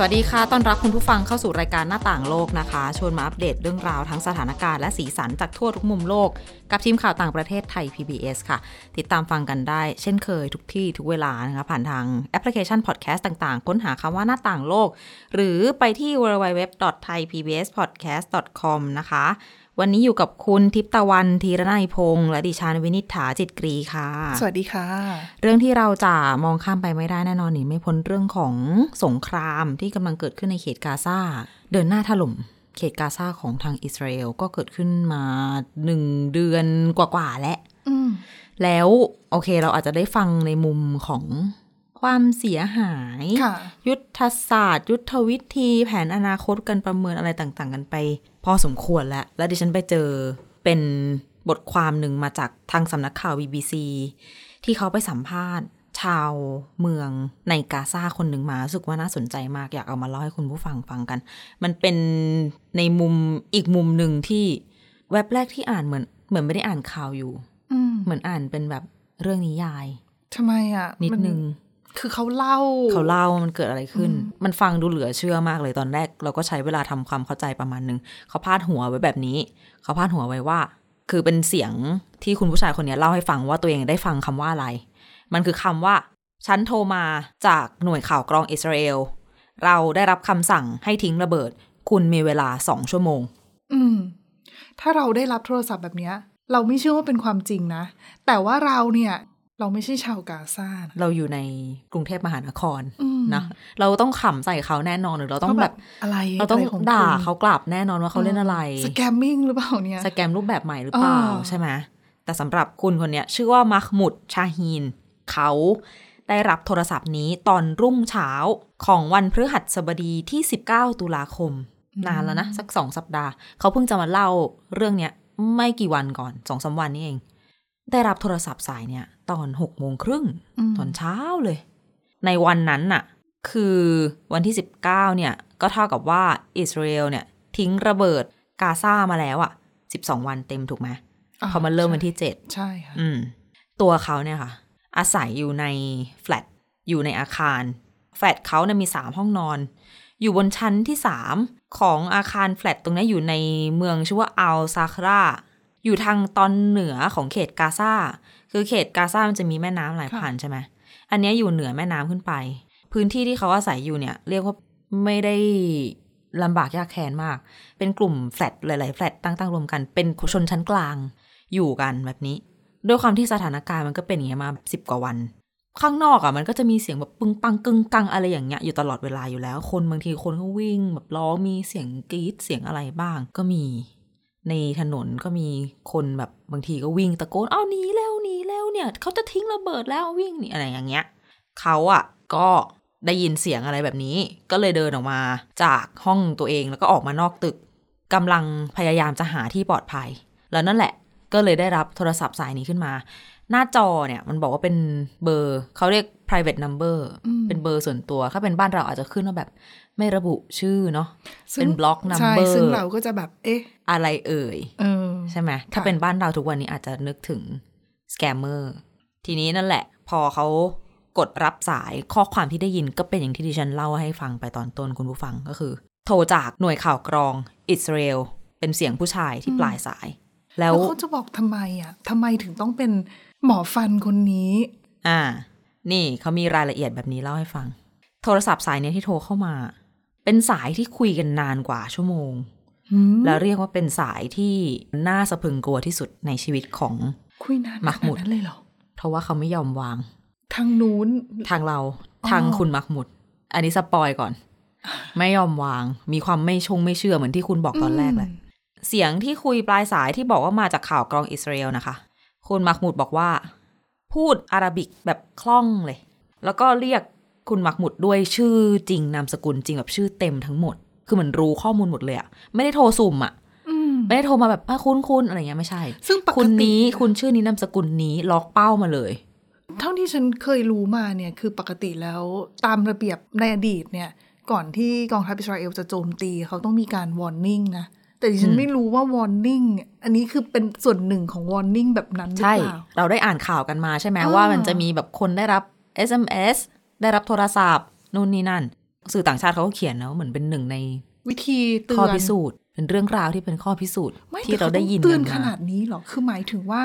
สวัสดีค่ะ ต้อนรับคุณผู้ฟังเข้าสู่รายการหน้าต่างโลกนะคะ ชวนมาอัปเดตเรื่องราวทั้งสถานการณ์และสีสันจากทั่วทุกมุมโลก กับทีมข่าวต่างประเทศไทย PBS ค่ะ ติดตามฟังกันได้ เช่นเคยทุกที่ทุกเวลานะคะ ผ่านทางแอปพลิเคชันพอดแคสต์ต่างๆ ค้นหาคำว่าหน้าต่างโลก หรือไปที่ www.thaipbspodcast.com นะคะ วันนี้อยู่กับคุณทิพย์ตะวันธีรนัยพงษ์และดิฉันวินิษฐาจิตกรีค่ะ สวัสดีค่ะ เรื่องที่เราจะมองข้ามไปไม่ได้แน่นอนหนีไม่พ้นเรื่องของสงครามที่กำลังเกิดขึ้นในเขตกาซาเดินหน้าถล่มเขตกาซาของทางอิสราเอลก็เกิดขึ้นมาหนึ่งเดือนกว่าๆแล้วอืมแล้วโอเคเราอาจจะได้ฟังในมุมของความเสียหายค่ะยุทธศาสตร์ ยุทธวิธีแผนอนาคตกันประเมินอะไรต่าง ๆ กันไปพ อสมควรแล้ว แล้วดิฉันไปเจอเป็นบทความหนึ่งมาจากทางสำนักข่าว BBC ที่เขาไปสัมภาษณ์ ชาวเมืองในกาซาคนหนึ่งมารู้สึกว่าน่าสนใจมากอยากเอามาเล่าให้คุณผู้ฟังฟังกัน มันเป็นในมุมอีกมุมหนึ่งที่แว็บแรกที่อ่านเหมือน เหมือนไม่ได้อ่านข่าวอยู่อืมเหมือนอ่านเป็นแบบเรื่องนิยายทำไมอะนิดมันึง คือเขาเล่า เขาเล่ามันเกิดอะไรขึ้น มันฟังดูเหลือเชื่อมากเลยตอนแรก เราก็ใช้เวลาทำความเข้าใจประมาณนึง เขาพาดหัวไว้แบบนี้ เขาพาดหัวไว้ว่า คือเป็นเสียงที่คุณผู้ชายคนนี้เล่าให้ฟังว่าตัวเองได้ฟังคำว่าอะไร มันคือคำว่า ฉันโทรมาจากหน่วยข่าวกรองอิสราเอล เราได้รับคำสั่งให้ทิ้งระเบิด คุณมีเวลาสองชั่วโมง อืม ถ้าเราได้รับโทรศัพท์แบบเนี้ย เราไม่เชื่อว่าเป็นความจริงนะ แต่ว่าเราเนี่ย เราไม่ใช่ชาวกาซานะเราอยู่ในกรุงเทพมหานครอืมนะเราต้องขำใส่เขาแน่นอนหรือเราต้องแบบอะไรเราต้องะไขด่าคุณเขากลับแน่นอนว่าเขาเล่นอะไร scammingมมิ่งหรือเปล่าเนี่ยสแกมรูปแบบใหม่หรือเปล่าอ่าใช่ไหมแต่สำหรับคุณคนเนี้ยชื่อว่ามักหมุดชาฮีนเขาได้รับโทรศัพท์นี้ตอนรุ่งเช้าของวันพฤหัสบดีที่ 19 ตุลาคม นานแล้วนะ สักสองสัปดาห์ เขาเพิ่งจะมาเล่าเรื่องเนี้ยไม่กี่วันก่อนสองสามวันนี้เอง ได้รับโทรศัพท์สายเนี่ย ตอนหกโมงครึ่งมตอนเช้าเลย ในวันนั้นน่ะ คือวันที่19เนี่ย ก็เท่ากับว่าอิสราเอลเนี่ย ทิ้งระเบิดกาซามาแล้วอะ12วันเต็มถูกไหมาพอมันเริ่มวันที่7ใช่ค่ะอืม ตัวเขาเนี่ยค่ะ อาศัยอยู่ในแฟลตอยู่ในอาคาร แฟลตเขาเนี่ยมี3ห้องนอน อยู่บนชั้นที่3ของอาคารแฟลตตรงนี้อยู่ในเมืองชื่อว่าอัลซาครา อยู่ทางตอนเหนือของเขตกาซา คือเขตกาซามันจะมีแม่น้ำไหลผ่านใช่ไหมอันเนี้ยอยู่เหนือแม่น้ำขึ้นไป พื้นที่ที่เขาอาศัยอยู่เนี่ย เรียกว่าไม่ได้ลำบากยากแค้นมาก เป็นกลุ่มแฟลตหลาย ๆ แฟลตตั้ง ๆ รวมกัน เป็นชนชั้นกลางอยู่กันแบบนี้ ด้วยความที่สถานการณ์มันก็เป็นอย่างเงี้ยมาสิบกว่าวัน ข้างนอกอะ่ะมันก็จะมีเสียงแบบปึ้งปังกึ้งกังอะไรอย่างเงี้ยอยู่ตลอดเวลาอยู่แล้ว คนบางทีคนก็วิ่งแบบร้องมีเสียงกรี๊ดเสียงอะไรบ้างก็มี ในถนนก็มีคนแบบบางทีก็วิ่งตะโกนเอาหนีแล้วหนีแล้วเนี่ยเขาจะทิ้งระเบิดแล้ววิ่งหนี่อะไรอย่างเงี้ยเขาอะก็ได้ยินเสียงอะไรแบบนี้ ก็เลยเดินออกมาจากห้องตัวเองแล้วก็ออกมานอกตึกกำลังพยายามจะหาที่ปลอดภัย แล้วนั่นแหละก็เลยได้รับโทรศัพท์สายนี้ขึ้นมา หน้าจอเนี่ยมันบอกว่าเป็นเบอร์เขาเรียก private number อืมเป็นเบอร์ส่วนตัว ถ้าเป็นบ้านเราอาจจะขึ้นว่าแบบ ไม่ระบุชื่อเนาะซึ่งเป็นบล็อกใช่ number ซึ่งเราก็จะแบบ เอ๊ะ อะไรเอ่ยเออใช่ไหมถ้าค่ะเป็นบ้านเราทุกวันนี้อาจจะนึกถึงสแกมเมอร์ทีนี้นั่นแหละ พอเขากดรับสายข้อความที่ได้ยินก็เป็นอย่างที่ดิฉันเล่าให้ฟังไปตอนต้นคุณผู้ฟังก็คือ โทรจากหน่วยข่าวกรองอิสราเอลเป็นเสียงผู้ชายที่ปลายสาย แล้แล้ววเขาจะบอกทำไมอะทำไมถึงต้องเป็นหมอฟันคนนี้ อ่า นี่เขามีรายละเอียดแบบนี้เล่าให้ฟัง โทรศัพท์สายเนี้ยที่โทรเข้ามา เป็นสายที่คุยกันนานกว่าชั่วโมงหืมแล้วเรียกว่าเป็นสายที่น่าสะพรึงกลัวที่สุดในชีวิตของคุยนานมักหมุดขนานั้นเลยเหรอเพราะว่าเขาไม่ยอมวาง ทางนู้นทางเราอ๋อทางคุณมักหมุด อันนี้สปอยก่อน ไม่ยอมวาง มีความไม่ชงไม่เชื่อเหมือนที่คุณบอกตอนแรกแหละเสียงที่คุยปลายสายที่บอกว่ามาจากข่าวกรองอิสราเอลนะคะ คุณมักหมุดบอกว่า พูดอาหรับิกแบบคล่องเลย แล้วก็เรียก คุณมักหมุดด้วยชื่อจริงนามสกุลจริงแบบชื่อเต็มทั้งหมด คือเหมือนรู้ข้อมูลหมดเลยอะไม่ได้โทรสุ่มอะอืมไม่ได้โทรมาแบบอะคุณคุณอะไรเงี้ยไม่ใช่ ซึ่งปกคุณตินี้คุณชื่อนี้นามสกุลนี้ล็อกเป้ามาเลย เท่าที่ฉันเคยรู้มาเนี่ยคือปกติแล้วตามระเบียบในอดีตเนี่ยก่อนที่กองทัพอิสราเอลจะโจมตีเขาต้องมีการวอร์นิ่งนะแต่ดิฉันอืมไม่รู้ว่าวอร์นิ่งอันนี้คือเป็นส่วนหนึ่งของวอร์นิ่งแบบนั้นหรือใช่เปล่าเราได้อ่านข่าวกันมาใช่ไหมอ่าว่ามันจะมีแบบคนได้รับ SMS ได้รับโทรศัพท์นู่นนี่นั่น สื่อต่างชาติเขาก็เขียนนะว่าเหมือนเป็นหนึ่งใน วิธีเตืข้ออนพิสูจน์เป็นเรื่องราวที่เป็นข้อพิสูจน์ไม่ที่แต่เราเขาได้ต้องยินเตือนกัขมานาดนี้เหรอคือหมายถึงว่า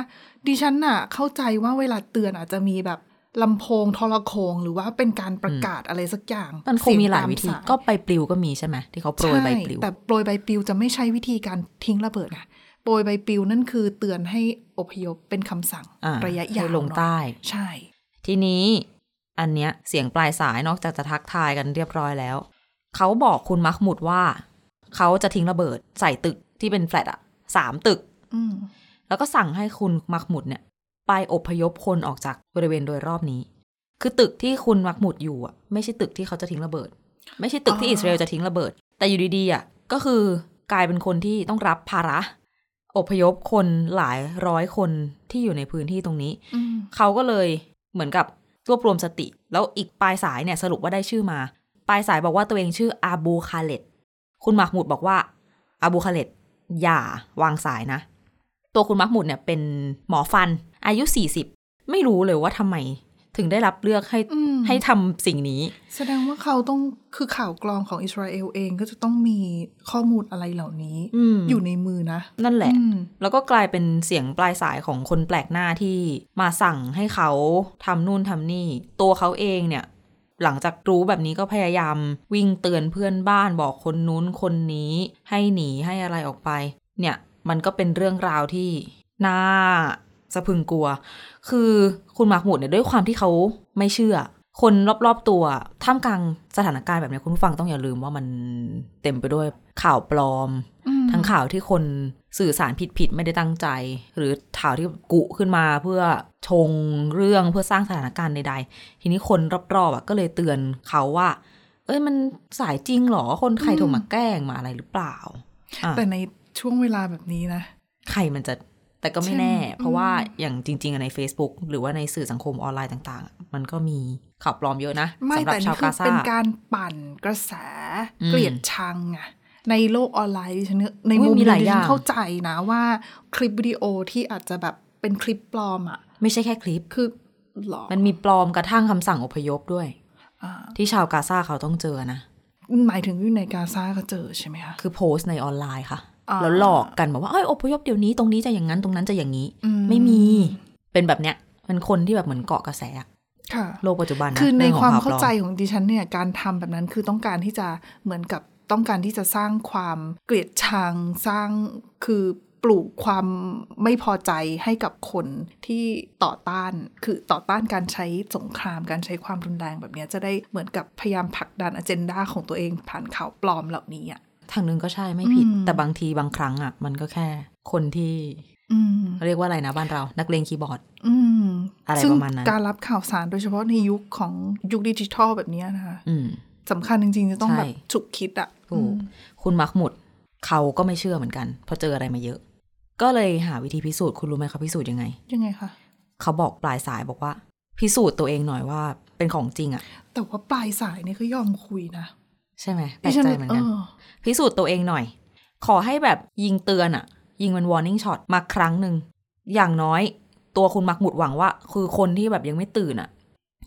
ดิฉันน่ะ เข้าใจว่าเวลาเตือนอาจจะมีแบบลำโพงโทรโขงหรือว่าเป็นการประกาศอะไรสักอย่าง มันคงมีหลายวิธีเสีงตมสก็ใบปลิวก็มีใช่ไหมที่เขาโปรยใบปลิวช่แต่โปรยใบปลิวจะไม่ใช่วิธีการทิ้งระเบิดนะโปรยใบปลิวนั่นคือเตือนให้อพยพเป็นคำสั่งอ่าระยะยาวให้ลงหน่อยใต้ ใช่ ทีนี้ อันเนี้ยเสียงปลายสายนอกจากจะทักทายกันเรียบร้อยแล้ว เขาบอกคุณมักหมุดว่า เขาจะทิ้งระเบิดใส่ตึกที่เป็นแฟลตอะสามตึกอืมแล้วก็สั่งให้คุณมักหมุดเนี่ย ไปอพยพคนออกจากบริเวณโดยรอบนี้ คือตึกที่คุณมักหมุดอยู่อะไม่ใช่ตึกที่เขาจะทิ้งระเบิด ไม่ใช่ตึกที่อิสราเอลจะทิ้งระเบิด แต่อยู่ดีๆอะก็คือกลายเป็นคนที่ต้องรับภาระอพยพคนหลายร้อยคนที่อยู่ในพื้นที่ตรงนี้อืมเขาก็เลยเหมือนกับ รวบรวมสติ แล้วอีกปลายสายเนี่ยสรุปว่าได้ชื่อมา ปลายสายบอกว่าตัวเองชื่ออาบูคาเลตคุณมักหมุดบอกว่าอาบูคาเลตอย่าวางสายนะ ตัวคุณมักหมุดเนี่ยเป็นหมอฟันอายุ 40 ไม่รู้เลยว่าทำไม ถึงได้รับเลือกให้อืมให้ทำสิ่งนี้ แสดงว่าเขาต้องคือข่าวกรองของอิสราเอลเองก็จะต้องมีข้อมูลอะไรเหล่านี้อืมอยู่ในมือนะ นั่นแหละอืมแล้วก็กลายเป็นเสียงปลายสายของคนแปลกหน้าที่มาสั่งให้เขาทำนู่นทำนี่ ตัวเขาเองเนี่ย หลังจากรู้แบบนี้ก็พยายามวิ่งเตือนเพื่อนบ้านบอกคนนู้นคนนี้ ให้หนีให้อะไรออกไป เนี่ย มันก็เป็นเรื่องราวที่น่า สะพรึงกลัว คือคุณมาร์คหมุดเนี่ยด้วยความที่เขาไม่เชื่อ คนรอบๆตัวท่ามกลางสถานการณ์แบบนี้คุณผู้ฟังต้องอย่าลืมว่ามันเต็มไปด้วยข่าวปลอมอืมทั้งข่าวที่คนสื่อสารผิดๆไม่ได้ตั้งใจ หรือข่าวที่กุขึ้นมาเพื่อชงเรื่องเพื่อสร้างสถานการณ์ใดๆ ทีนี้คนรอบๆอะก็เลยเตือนเขาว่า เอ้ยมันสายจริงเหรอคนใครโทรมาแกล้งมาอะไรหรือเปล่าอะแต่ในช่วงเวลาแบบนี้นะ ใครมันจะ แต่ก็ไม่แน่ใช่เพราะว่าอย่างจริงๆอะใน Facebook หรือว่าในสื่อสังคมออนไลน์ต่าง ๆ มันก็มีข่าวปลอมเยอะนะไม่สำหรับแต่ชานี่วคืกาอซาเป็นการปั่นกระแสอืมเกลียดชังอะในโลกออนไลน์ดิฉันเนี่ยในอุ๊ยมุมมีหลายดิอฉัย่างนเข้าใจนะว่าคลิปวิดีโอที่อาจจะแบบเป็นคลิปปลอมอะไม่ใช่แค่คลิปคือหรอมันมีปลอมกระทั่งคำสั่งอพยพด้วยอ่าที่ชาวกาซาเขาต้องเจอนะหมายถึงอยู่ในกาซาก็เจอใช่ไหมคะคือโพสต์ในออนไลน์ค่ะอ่า แล้วหลอกกันบอกว่าเอ้ยอพยพเดี๋ยวนี้ตรงนี้จะอย่างนั้นตรงนั้นจะอย่างนี้อืไม่มีเป็นแบบเนี้ยเป็นคนที่แบบเหมือนเกาะกระแสอะค่ะโลกปัจจุบันนะคือในเรื่องความของเข้าปลอใจของดิฉันเนี่ยการทำแบบนั้นคือต้องการที่จะเหมือนกับต้องการที่จะสร้างความเกลียดชังสร้างคือปลูกความไม่พอใจให้กับคนที่ต่อต้าน คือต่อต้านการใช้สงครามการใช้ความรุนแรงแบบเนี้ยจะได้เหมือนกับพยายามผลักดันอเจนดาของตัวเองผ่านข่าวปลอมเหล่านี้อะ ทางหนึงก็ใช่ไม่ผิดอืมแต่บางทีบางครั้งอะ มันก็แค่คนที่อืมเรียกว่าอะไรนะบ้านเรา นักเลงคีย์บอร์ดอืมอะไรซึ่งประมาณนั้นการรับข่าวสารโดยเฉพาะในยุคของยุคดิจิทัลแบบเนี้ยนะคะอืมสำคัญจริงๆ จะต้องใช่แบบฉุกคิดอะถูกคุณมักหมุดเขาก็ไม่เชื่อเหมือนกันเพราะเจออะไรมาเยอะ ก็เลยหาวิธีพิสูจน์คุณรู้ไหมเขาพิสูจน์ยังไง ยังไงคะเขาบอกปลายสายบอกว่า พิสูจน์ตัวเองหน่อยว่าเป็นของจริงอะแต่ว่าปลายสายเนี่ยเขายอมคุยนะ ใช่ไหมแปลกฉัใจเหมือนกันอพิสูจน์ตัวเองหน่อย ขอให้แบบยิงเตือนอะยิงเป็น warning shot มาครั้งหนึ่ง อย่างน้อย ตัวคุณมักหมุดหวังว่า คือคนที่แบบยังไม่ตื่นอะ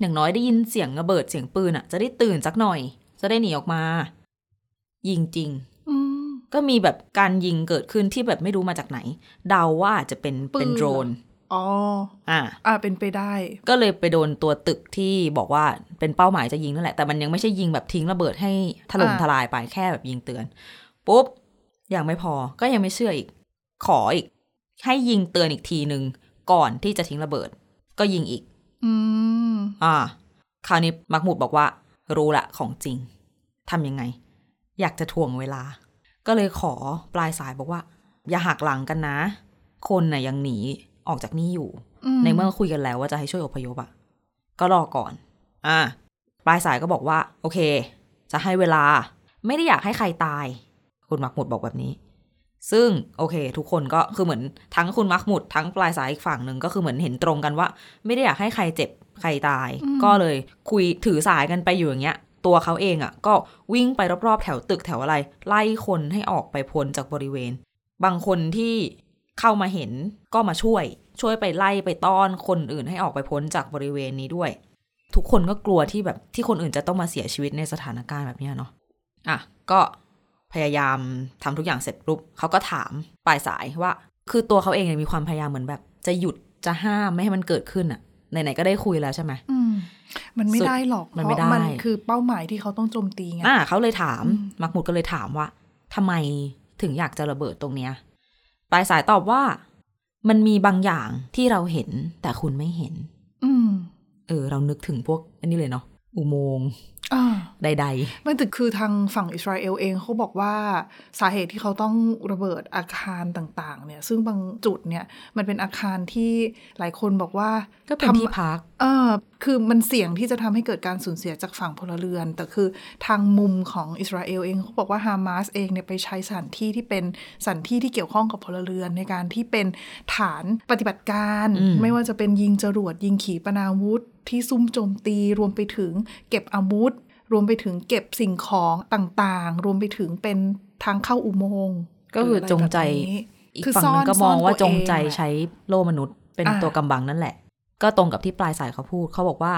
อย่างน้อยได้ยินเสียงระเบิดเสียงปืนอะจะได้ตื่นสักหน่อย จะได้หนีออกมา ยิงจริงอืมก็มีแบบการยิงเกิดขึ้นที่แบบไม่รู้มาจากไหน เดาว่าอาจจะเป็นปืนเป็นโดรน อ๋อ อ่า อ่า เป็นไปได้ ก็เลยไปโดนตัวตึกที่บอกว่าเป็นเป้าหมายจะยิงนั่นแหละ แต่มันยังไม่ใช่ยิงแบบทิ้งระเบิดให้ถล่มอ่าทลายไปแค่แบบยิงเตือน ปุ๊บ ยังไม่พอ ก็ยังไม่เชื่ออีก ขออีก ให้ยิงเตือนอีกทีหนึ่งก่อนที่จะทิ้งระเบิด ก็ยิงอีก อืม อ่า คราวนี้มักหมุดบอกว่า รู้ละของจริงทำยังไง อยากจะทวงเวลา ก็เลยขอปลายสายบอกว่า อย่าหักหลังกันนะ คนน่ะยังหนี ออกจากนี่อยู่อืมในเมื่อคุยกันแล้วว่าจะให้ช่วยอพยพอะก็รอก่อน อ่าปลายสายก็บอกว่า โอเค จะให้เวลา ไม่ได้อยากให้ใครตาย คุณมักหมุดบอกแบบนี้ ซึ่งโอเค ทุกคนก็คือเหมือนทั้งคุณมักหมุดทั้งปลายสายอีกฝั่งหนึ่งก็คือเหมือนเห็นตรงกันว่า ไม่ได้อยากให้ใครเจ็บใครตาย ก็เลยคุยถือสายกันไปอยู่อย่างเงี้ย ตัวเขาเองอะ่ะ ก็วิ่งไปรอบๆ แถวตึกแถวอะไร ไล่คนให้ออกไปพ้นจากบริเวณ บางคนที่ เข้ามาเห็นก็มาช่วย ช่วยไปไล่ไปต้อนคนอื่นให้ออกไปพ้นจากบริเวณนี้ด้วย ทุกคนก็กลัวที่แบบที่คนอื่นจะต้องมาเสียชีวิตในสถานการณ์แบบเนี้ยเนาะอะก็พยายามทำทุกอย่างเสร็จปุ๊บเขาก็ถามปลายสายว่า คือตัวเขาเองเนี่ยมีความพยายามเหมือนแบบ จะหยุดจะห้ามไม่ให้มันเกิดขึ้นอะไหนๆก็ได้คุยแล้วใช่ไหมอืมมันไม่สุดได้หรอกมันเพไม่ราะได้มันคือเป้าหมายที่เขาต้องโจมตีไงอ่าเขาเลยถามอืมมักมุดก็เลยถามว่าทำไมถึงอยากจะระเบิดตรงเนี้ย ปลายสายตอบว่า มันมีบางอย่างที่เราเห็นแต่คุณไม่เห็น อืม เออ เรานึกถึงพวก อันนี้เลยเนาะอุโมงค์อ่า ใดไม่แต่คือทางฝั่งอิสราเอลเองเขาบอกว่าสาเหตุที่เขาต้องระเบิดอาคารต่างๆ เนี่ย ซึ่งบางจุดเนี่ยมันเป็นอาคารที่หลายคนบอกว่าๆก็เป็นทำที่พักเออคือมันเสี่ยงที่จะทำให้เกิดการสูญเสียจากฝั่งพลเรือน แต่คือทางมุมของอิสราเอลเองเขาบอกว่าฮามาสเองเนี่ยไปใช้สถานที่ที่เป็นสถานที่ที่เกี่ยวข้องกับพลเรือน ในการที่เป็นฐานปฏิบัติการอืมไม่ว่าจะเป็นยิงจรวดยิงขีปนาวุธ ที่ซุ่มโจมตี รวมไปถึงเก็บอาวุธ รวมไปถึงเก็บสิ่งของต่างๆ รวมไปถึงเป็นทางเข้าอุโมงค์ก็คือจงใจหรืออะไรแบบนี้อีกคือฝั่งหนึงก็ซ่อนมองว่าซ่อนจตัวงใจเองอะใช้โล่มนุษย์ เป็นอ่าตัวกำบังนั่นแหละ ก็ตรงกับที่ปลายสายเขาพูดเขาบอกว่า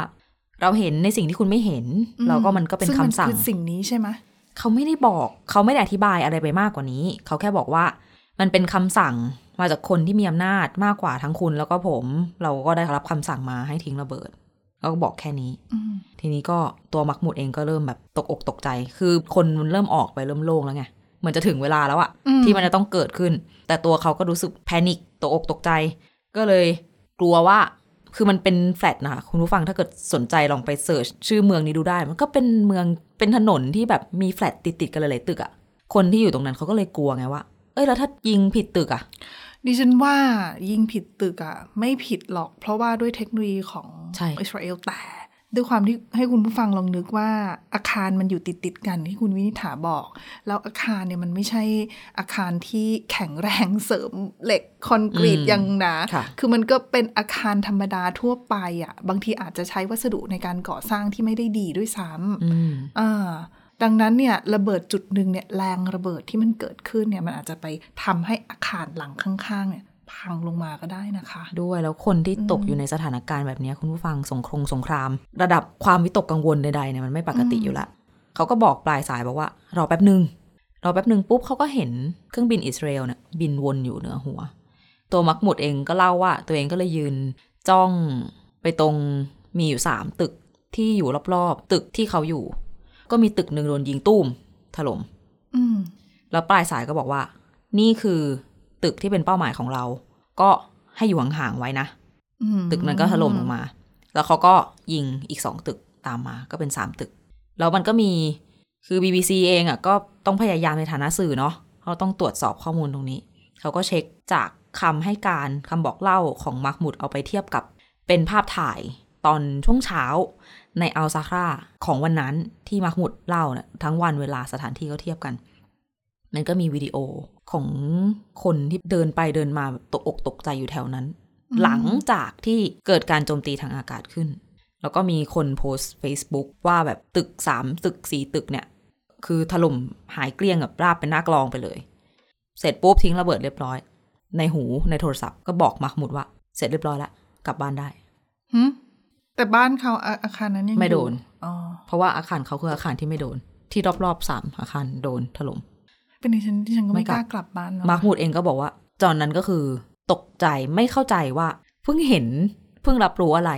เราเห็นในสิ่งที่คุณไม่เห็นอืมเราก็มันก็เป็นซึ่คำมันสั่งคือสิ่งนี้ใช่ไหมเขาไม่ได้บอกเขาไม่ได้อธิบายอะไรไปมากกว่านี้ เขาแค่บอกว่า มันเป็นคำสั่งมาจากคนที่มีอำนาจมากกว่าทั้งคุณแล้วก็ผม เราก็ได้รับคำสั่งมาให้ทิ้งระเบิด เขาก็บอกแค่นี้อืมทีนี้ก็ตัวมาห์มูดเองก็เริ่มแบบตกอกตกใจ คือคนมันเริ่มออกไปเริ่มโล่งแล้วไง เหมือนจะถึงเวลาแล้วอะอืมที่มันจะต้องเกิดขึ้น แต่ตัวเขาก็รู้สึก panic ตกอกตกใจ ก็เลยกลัวว่า คือมันเป็นแฟลตนะคะคุณผู้ฟังถ้าเกิดสนใจลองไป search ชื่อเมืองนี้ดูได้ มันก็เป็นเมืองเป็นถนนที่แบบมีแฟลตติดๆกันหลายๆตึกอะคนที่อยู่ตรงนั้นเขาก็เลยกลัวไงว่า เอ้ยแล้วถ้ายิงผิดตึกอะ ดิฉันว่ายิงผิดตึกอะไม่ผิดหรอก เพราะว่าด้วยเทคโนโลยีของใช่อิสราเอลแต่ ด้วยความที่ให้คุณผู้ฟังลองนึกว่าอาคารมันอยู่ติดติดๆกันที่คุณวินิษฐาบอก แล้วอาคารเนี่ยมันไม่ใช่อาคารที่แข็งแรงเสริมเหล็กคอนกรีตอืมอย่างหนาค่ะคือมันก็เป็นอาคารธรรมดาทั่วไปอะบางทีอาจจะใช้วัสดุในการก่อสร้างที่ไม่ได้ดีด้วยซ้ำอืมอ่า ดังนั้นเนี่ยระเบิดจุดหนึ่งเนี่ยแรงระเบิดที่มันเกิดขึ้นเนี่ยมันอาจจะไปทำให้อาคารหลังข้างๆเนี่ยพังลงมาก็ได้นะคะ ด้วยแล้วคนที่ตกอยู่ในสถานการณ์แบบเนี้ยคุณผู้ฟังสงครงสงคราม ระดับความวิตกกังวลใดๆเนี่ยมันไม่ปกติอืมอยู่ละเขาก็บอกปลายสายบอกว่ารอแป๊บหนึ่งรอแป๊บหนึ่งปุ๊บเขาก็เห็นเครื่องบินอิสราเอลเนี่ยบินวนอยู่เหนือหัว ตัวมักหมุดเองก็เล่าว่า ตัวเองก็เลยยืนจ้องไปตรงมีอยู่สามตึกที่อยู่รอบๆ ตึกที่เขาอยู่ ก็มีตึกหนึ่งโดนยิงตุ้มถล่มอืมแล้วปลายสายก็บอกว่า นี่คือตึกที่เป็นเป้าหมายของเรา ก็ให้อยู่ห่างๆไว้นะอืมตึกนั้นก็ถล่มลงมา แล้วเขาก็ยิงอีกสองตึกตามมา ก็เป็นสามตึก แล้วมันก็มีคือ BBC เองอะก็ต้องพยายามในฐานะสื่อเนาะเขาต้องตรวจสอบข้อมูลตรงนี้ เขาก็เช็คจากคำให้การคำบอกเล่าของมาร์คมุดเอาไปเทียบกับเป็นภาพถ่ายตอนช่วงเช้า ในอัลซาคราของวันนั้นที่มาร์คมุดเล่าเนี่ยทั้งวันเวลาสถานที่ก็เทียบกัน มันก็มีวิดีโอของคนที่เดินไปเดินมาแบบตกอกตกใจอยู่แถวนั้น หลังจากที่เกิดการโจมตีทางอากาศขึ้น แล้วก็มีคนโพสต์ Facebook ว่าแบบตึกสามตึกสี่ตึกเนี่ย คือถล่มหายเกลี้ยงแบบราบเป็นหน้ากลองไปเลย เสร็จปุ๊บทิ้งระเบิดเรียบร้อย ในหูในโทรศัพท์ก็บอกมาร์คหมุดว่า เสร็จเรียบร้อยแล้วกลับบ้านได้หึ แต่บ้านเขาอาอาคารนั้นยังไม่โดนอยู่อ๋อเพราะว่าอาคารเขาคืออาคารที่ไม่โดน ที่รอบๆสามอาคารโดนถล่มเป็นดิฉันดิฉันก็ไม่ไม่กกลับล้ากลับบ้านเนาะมาร์คมูดเองก็บอกว่าจอนนั้นก็คือ ตกใจไม่เข้าใจว่าเพิ่งเห็นเพิ่งรับรู้อะไร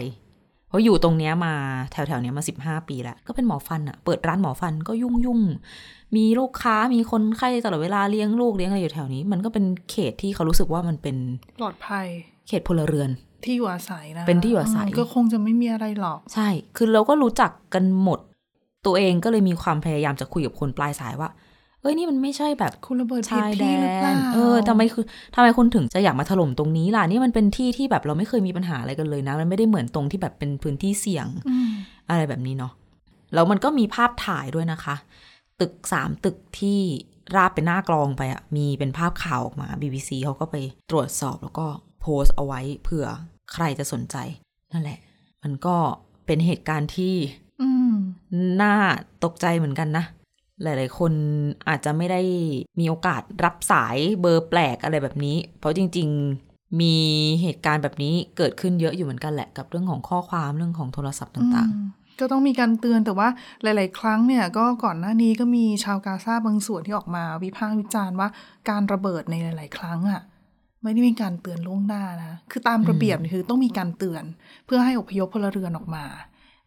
เพราะอยู่ตรงเนี้ยมาแถวๆเนี้ยมาสิบห้าปีแล้ว ก็เป็นหมอฟันอะเปิดร้านหมอฟันก็ยุ่งยุ่งๆมีลูกค้ามีคนไข้ตลอดเวลาเลี้ยงลูกเลี้ยงอะไรอยู่แถวนี้ มันก็เป็นเขตที่เขารู้สึกว่ามันเป็นปลอดภัย เขตพลเรือน ที่อยู่อาศัยนะเป็นที่อยู่อาศัยมก็คงจะไม่มีอะไรหรอก ใช่ คือเราก็รู้จักกันหมด ตัวเองก็เลยมีความพยายามจะคุยกับคนปลายสายว่า เอ้ยนี่มันไม่ใช่แบบคุณระเบิดผิดชายแดที่หรือเปล่านเออทำไมคือทำไมคุณถึงจะอยากมาถล่มตรงนี้ล่ะนี่มันเป็นที่ที่แบบเราไม่เคยมีปัญหาอะไรกันเลยนะ มันไม่ได้เหมือนตรงที่แบบเป็นพื้นที่เสี่ยงอืมอะไรแบบนี้เนาะแล้วมันก็มีภาพถ่ายด้วยนะคะ ตึกสามตึกที่ราบเป็นหน้ากลองไปอะมีเป็นภาพข่าวออกมา BBC เขาก็ไปตรวจสอบแล้วก็ โพสต์เอาไว้เผื่อใครจะสนใจ นั่นแหละ มันก็เป็นเหตุการณ์ที่น่าตกใจเหมือนกันนะ หลาย ๆ คนอาจจะไม่ได้มีโอกาสรับสายเบอร์แปลกอะไรแบบนี้ เพราะจริง ๆ มีเหตุการณ์แบบนี้เกิดขึ้นเยอะอยู่เหมือนกันแหละ กับเรื่องของข้อความเรื่องของโทรศัพท์ต่างอืมก็ต้องมีการเตือนแต่ว่าหลาย ๆ ครั้งเนี่ยก็ก่อนหน้านี้ก็มีชาวกาซาบางส่วนที่ออกมาวิพากษ์วิจารณ์ว่าการระเบิดในหลาย ๆ ครั้งอะ่ะ ไม่ได้มีการเตือนล่วงหน้านะ คือตามระเบียบเนี่ยคือต้องมีการเตือน เพื่อให้อพยพพลเรือนออกมา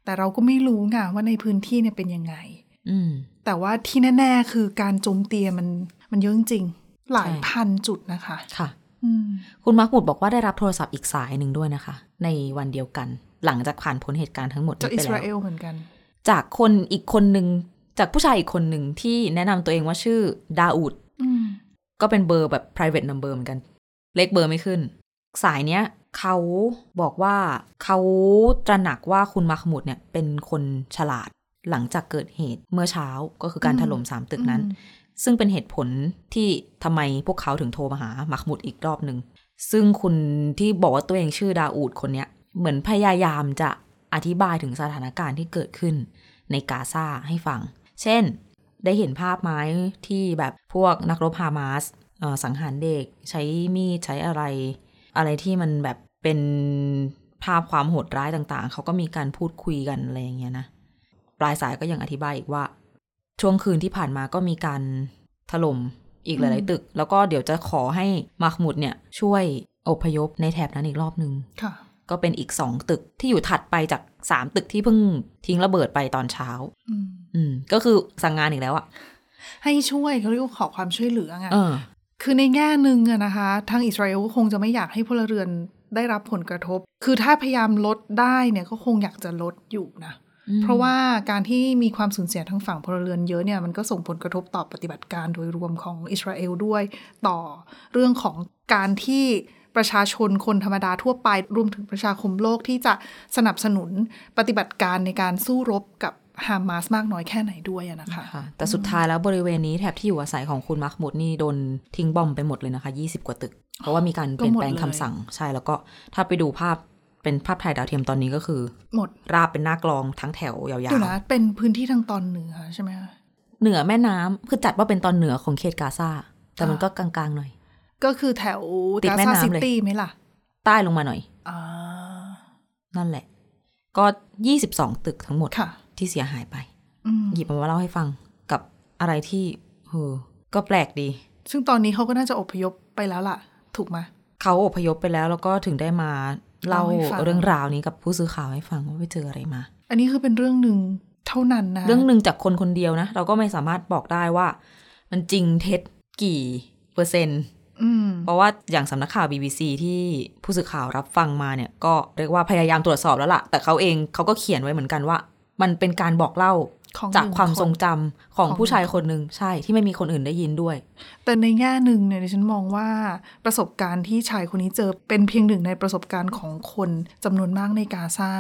แต่เราก็ไม่รู้ไงว่าในพื้นที่เนี่ยเป็นยังไงๆอืมแต่ว่าที่แน่ ๆ คือการโจมตีมันมันเยอะจริงๆหลายใช่พันจุดนะคะ ค่ะอืมคุณมาร์คบุดบอกว่าได้รับโทรศัพท์อีกสายหนึ่งด้วยนะคะ ในวันเดียวกัน หลังจากผ่านพ้นเหตุการณ์ทั้งหมดจากนี้อิไปสราแล้วเอลเหมือนกัน จากคนอีกคนหนึ่งจากผู้ชายอีกคนหนึ่งที่แนะนำตัวเองว่าชื่อดาอูดอืมก็เป็นเบอร์แบบ private number เหมือนกัน เลขเบอร์ไม่ขึ้น สายเนี้ยเขาบอกว่าเขาตระหนักว่าคุณมาร์คมุดเนี่ยเป็นคนฉลาดหลังจากเกิดเหตุเมื่อเช้าก็คือการถล่มสามตึกนั้น ซึ่งเป็นเหตุผลที่ทำไมพวกเขาถึงโทรมาหามักมุดอีกรอบหนึ่งซึ่งคุณที่บอกว่าตัวเองชื่อดาอูดคนเนี้ยเหมือนพยายามจะอธิบายถึงสถานการณ์ที่เกิดขึ้นในกาซาให้ฟัง เช่น ได้เห็นภาพไม้ที่แบบพวกนักรบฮามาสเอ่อ สังหารเด็กใช้มีดใช้อะไร อะไรที่มันแบบเป็นภาพความโหดร้ายต่างๆ เขาก็มีการพูดคุยกันอะไรอย่างเงี้ยนะปลายสายก็ยังอธิบายอีกว่า ช่วงคืนที่ผ่านมาก็มีการถล่มอีกหลายๆตึก แล้วก็เดี๋ยวจะขอให้มาร์คมุดเนี่ยช่วยอพยพในแถบนั้นอีกรอบหนึ่งค่ะก็เป็นอีกสองตึกที่อยู่ถัดไปจากสามตึกที่เพิ่งทิ้งระเบิดไปตอนเช้า อืมอืมก็คือสั่งงานอีกแล้วอะให้ช่วยเขาเรียกว่าขอความช่วยเหลือไงเออ คือในแง่หนึ่งอะนะคะทางอิสราเอลก็คงจะไม่อยากให้พลเรือนได้รับผลกระทบ คือถ้าพยายามลดได้เนี่ยก็คงอยากจะลดอยู่นะ เพราะว่าการที่มีความสูญเสียทั้งฝั่งพลเรือนเยอะเนี่ยมันก็ส่งผลกระทบต่อปฏิบัติการโดยรวมของอิสราเอลด้วย ต่อเรื่องของการที่ประชาชนคนธรรมดาทั่วไป รวมถึงประชาคมโลกที่จะสนับสนุนปฏิบัติการในการสู้รบกับ ฮามาสมากน้อยแค่ไหนด้วยอะนะคะค่ะแต่สุดท้ายแล้วบริเวณนี้แถบที่อยู่อาศัยของคุณมาร์คมุดนี่โดนทิ้งบอมไปหมดเลยนะคะ 20 กว่าตึก เพราะว่ามีการเปลี่ยนแปลงก็หมดเลยคำสั่งใช่แล้วก็ถ้าไปดูภาพเป็นภาพถ่ายดาวเทียมตอนนี้ก็คือ หมดราบเป็นหน้ากลองทั้งแถวยาวเดี๋ยวนะเป็นพื้นที่ทางตอนเหนือใช่ไหมคะๆเหนือแม่น้ำคือจัดว่าเป็นตอนเหนือของเขตกาซาแต่มันก็กลางๆหน่อย ก็คือแถวติดกาแม่ซาน้ำซิเลยตี้ไหมล่ะ ใต้ลงมาหน่อยอ่านั่นแหละ ก็22ตึกทั้งหมดค่ะ ที่เสียหายไปอืมหยิบมาเล่าให้ฟังกับอะไรที่เออก็แปลกดี ซึ่งตอนนี้เขาก็น่าจะอพยพไปแล้วล่ะ ถูกไหมเขาอพยพไปแล้วแล้วก็ถึงได้มาเล่าเล่าให้ฟังเรื่องราวนี้กับผู้สื่อข่าวให้ฟังว่าไปเจออะไรมา อันนี้คือเป็นเรื่องหนึ่งเท่านั้นนะ เรื่องหนึ่งจากคนคนเดียวนะ เราก็ไม่สามารถบอกได้ว่า มันจริงเท็จกี่เปอร์เซ็นต์อืมเพราะว่าอย่างสำนักข่าว BBC ที่ผู้สื่อข่าวรับฟังมาเนี่ย ก็เรียกว่าพยายามตรวจสอบแล้วล่ะ แต่เขาเองเขาก็เขียนไว้เหมือนกันว่า มันเป็นการบอกเล่าของจากหนึ่งความคนทรงจำของของผู้ชายหนึ่งคนหนึ่งใช่ที่ไม่มีคนอื่นได้ยินด้วย แต่ในแง่หนึ่งเนี่ยดิฉันมองว่าประสบการณ์ที่ชายคนนี้เจอเป็นเพียงหนึ่งในประสบการณ์ของคนจำนวนมากในกาซา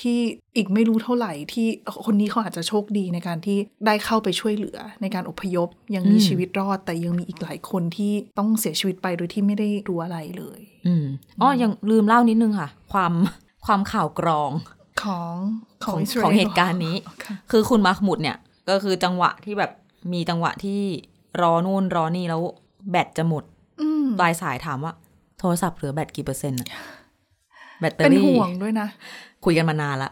ที่อีกไม่รู้เท่าไหร่ที่คนนี้เขาอาจจะโชคดีในการที่ได้เข้าไปช่วยเหลือ ในการอพยพยังมีอืมชีวิตรอด แต่ยังมีอีกหลายคนที่ต้องเสียชีวิตไปโดยที่ไม่ได้รู้อะไรเลย อืมอ๋อยังลืมเล่านิดนึงค่ะ ความความข่าวกรอง ของขขอองงอิสราของเอลเหตุการณ์นี้ค่ะคือคุณมาร์คมุดเนี่ย ก็คือจังหวะที่แบบมีจังหวะที่รอนู่นรอนี่แล้วแบตจะหมดอืมปลายสายถามว่า โทรศัพท์เหลือแบตกี่เปอร์เซ็นต์อะแบตเตอเป็นรี่ห่วงด้วยนะ คุยกันมานานละ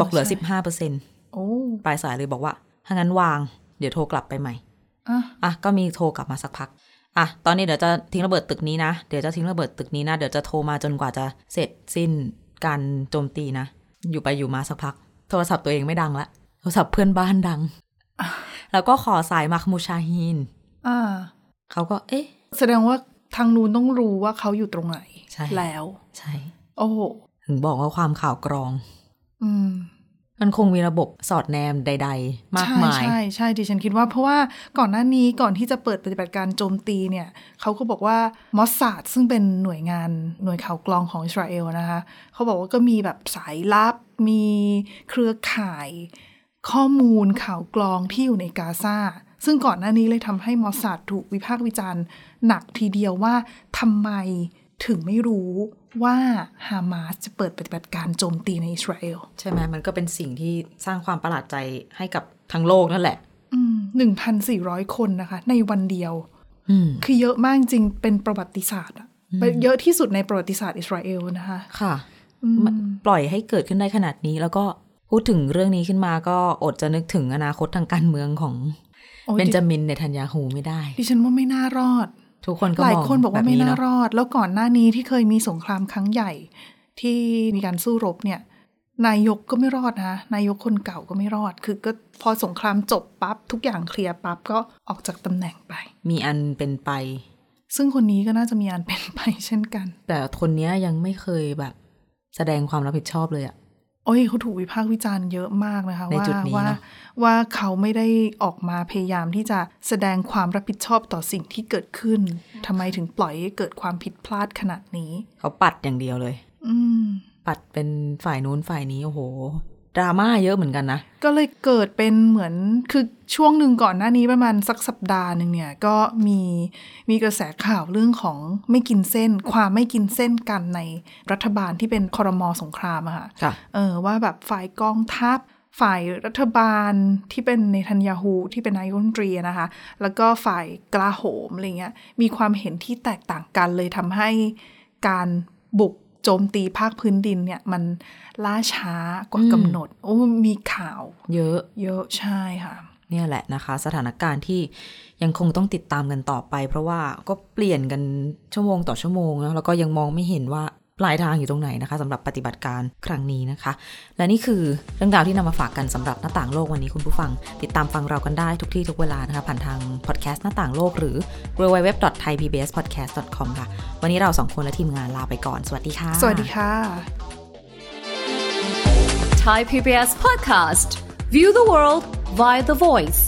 บอกเหลือใช่สิบห้าเปอร์เซ็นต์โอ้ปลายสายเลยบอกว่า ถ้างั้นวาง เดี๋ยวโทรกลับไปใหม่อะอะก็มีโทรกลับมาสักพักอะตอนนี้เดี๋ยวจะทิ้งระเบิดตึกนี้นะ เดี๋ยวจะทิ้งระเบิดตึกนี้นะ เดี๋ยวจะโทรมาจนกว่าจะเสร็จสิ้นการโจมตีนะ อยู่ไปอยู่มาสักพัก โทรศัพท์ตัวเองไม่ดังละ โทรศัพท์เพื่อนบ้านดัง แล้วก็ขอสายมักมูชาฮีนอ่าเขาก็ เอ๊ะ แสดงว่าทางนู้นต้องรู้ว่าเขาอยู่ตรงไหนใช่แล้ว ใช่ โอ้โห ถึงบอกว่าความข่าวกรอง อืม มันคงมีระบบสอดแนมใด ๆ มากมายใช่ใช่ใช่ดิฉันคิดว่าเพราะว่าก่อนหน้านี้ก่อนที่จะเปิดปฏิบัติการโจมตีเนี่ยเขาก็บอกว่ามอสซาดซึ่งเป็นหน่วยงานหน่วยข่าวกรองของอิสราเอลนะคะเขาบอกว่าก็มีแบบสายลับ มีเครือข่าย ข้อมูลข่าวกรองที่อยู่ในกาซาซึ่งก่อนหน้านี้เลยทำให้มอสซาดถูกวิพากษ์วิจารณ์ หนักทีเดียวว่าทำไมถึงไม่รู้ ว่าฮามาสจะเปิดปฏิบัติการโจมตีในอิสราเอลใช่ไหมมันก็เป็นสิ่งที่สร้างความประหลาดใจให้กับทั้งโลกนั่นแหละหนึ่งพันสี่ร้อยคนนะคะ ในวันเดียวอืมคือเยอะมากจริงเป็นประวัติศาสตร์อะเป็นเยอะที่สุดในประวัติศาสตร์อิสราเอลนะคะ ค่ะมันปล่อยให้เกิดขึ้นได้ขนาดนี้ แล้วก็พูดถึงเรื่องนี้ขึ้นมาก็อดจะนึกถึงอนาคตทางการเมืองของโอ้ยเบนจามินเนทันยาฮูไม่ได้ ดิฉันว่าไม่น่ารอด ทุกคนก็หลายมองคนบอกว่าแบบไม่นี้น่าเนาะรอด แล้วก่อนหน้านี้ที่เคยมีสงครามครั้งใหญ่ ที่มีการสู้รบเนี่ย นายกก็ไม่รอดนะนายกคนเก่าก็ไม่รอด คือก็พอสงครามจบปั๊บทุกอย่างเคลียร์ปั๊บก็ออกจากตำแหน่งไป มีอันเป็นไป ซึ่งคนนี้ก็น่าจะมีอันเป็นไปเช่นกัน แต่คนเนี้ยยังไม่เคยแบบ แสดงความรับผิดชอบเลยอะ โอ้ยเขาถูกวิพากษ์วิจารณ์เยอะมากนะคะในว่าจุดนี้ว่าเนอะว่าเขาไม่ได้ออกมาพยายามที่จะแสดงความรับผิดชอบต่อสิ่งที่เกิดขึ้นทำไมถึงปล่อยให้เกิดความผิดพลาดขนาดนี้ เขาปัดอย่างเดียวเลย อืมปัดเป็นฝ่ายนู้นฝ่ายนี้โอ้โห ดราม่าเยอะเหมือนกันนะ ก็เลยเกิดเป็นเหมือนคือช่วงหนึ่งก่อนหน้านี้ประมาณสักสัปดาห์หนึ่งเนี่ยก็มีมีกระแสข่าวเรื่องของไม่กินเส้น ความไม่กินเส้นกันในรัฐบาลที่เป็นคอรมอสงครามอะค่ะค่ะเออว่าแบบฝ่ายกองทัพฝ่ายรัฐบาลที่เป็นเนทันยาฮูที่เป็นนายกรัฐมนตรีอะนะคะ แล้วก็ฝ่ายกลาโหมอะไรเงี้ยมีความเห็นที่แตกต่างกันเลยทำให้การบุก โจมตีภาคพื้นดินเนี่ย มันล่าช้ากว่ากำหนด โอ้มีข่าว เยอะ เยอะใช่ค่ะ เนี่ยแหละนะคะ สถานการณ์ที่ยังคงต้องติดตามกันต่อไป เพราะว่าก็เปลี่ยนกันชั่วโมงต่อชั่วโมงนะแล้วก็ยังมองไม่เห็นว่า ปลายทางอยู่ตรงไหนนะคะสำหรับปฏิบัติการครั้งนี้นะคะ และนี่คือเรื่องราวที่นำมาฝากกันสำหรับหน้าต่างโลกวันนี้คุณผู้ฟัง ติดตามฟังเรากันได้ทุกที่ทุกเวลานะคะผ่านทางพอดแคสต์หน้าต่างโลกหรือ www.thaipbspodcast.com ค่ะ วันนี้เราสองคนและทีมงานลาไปก่อนสวัสดีค่ะสวัสดีค่ะ Thai PBS podcast. View the world via the voice.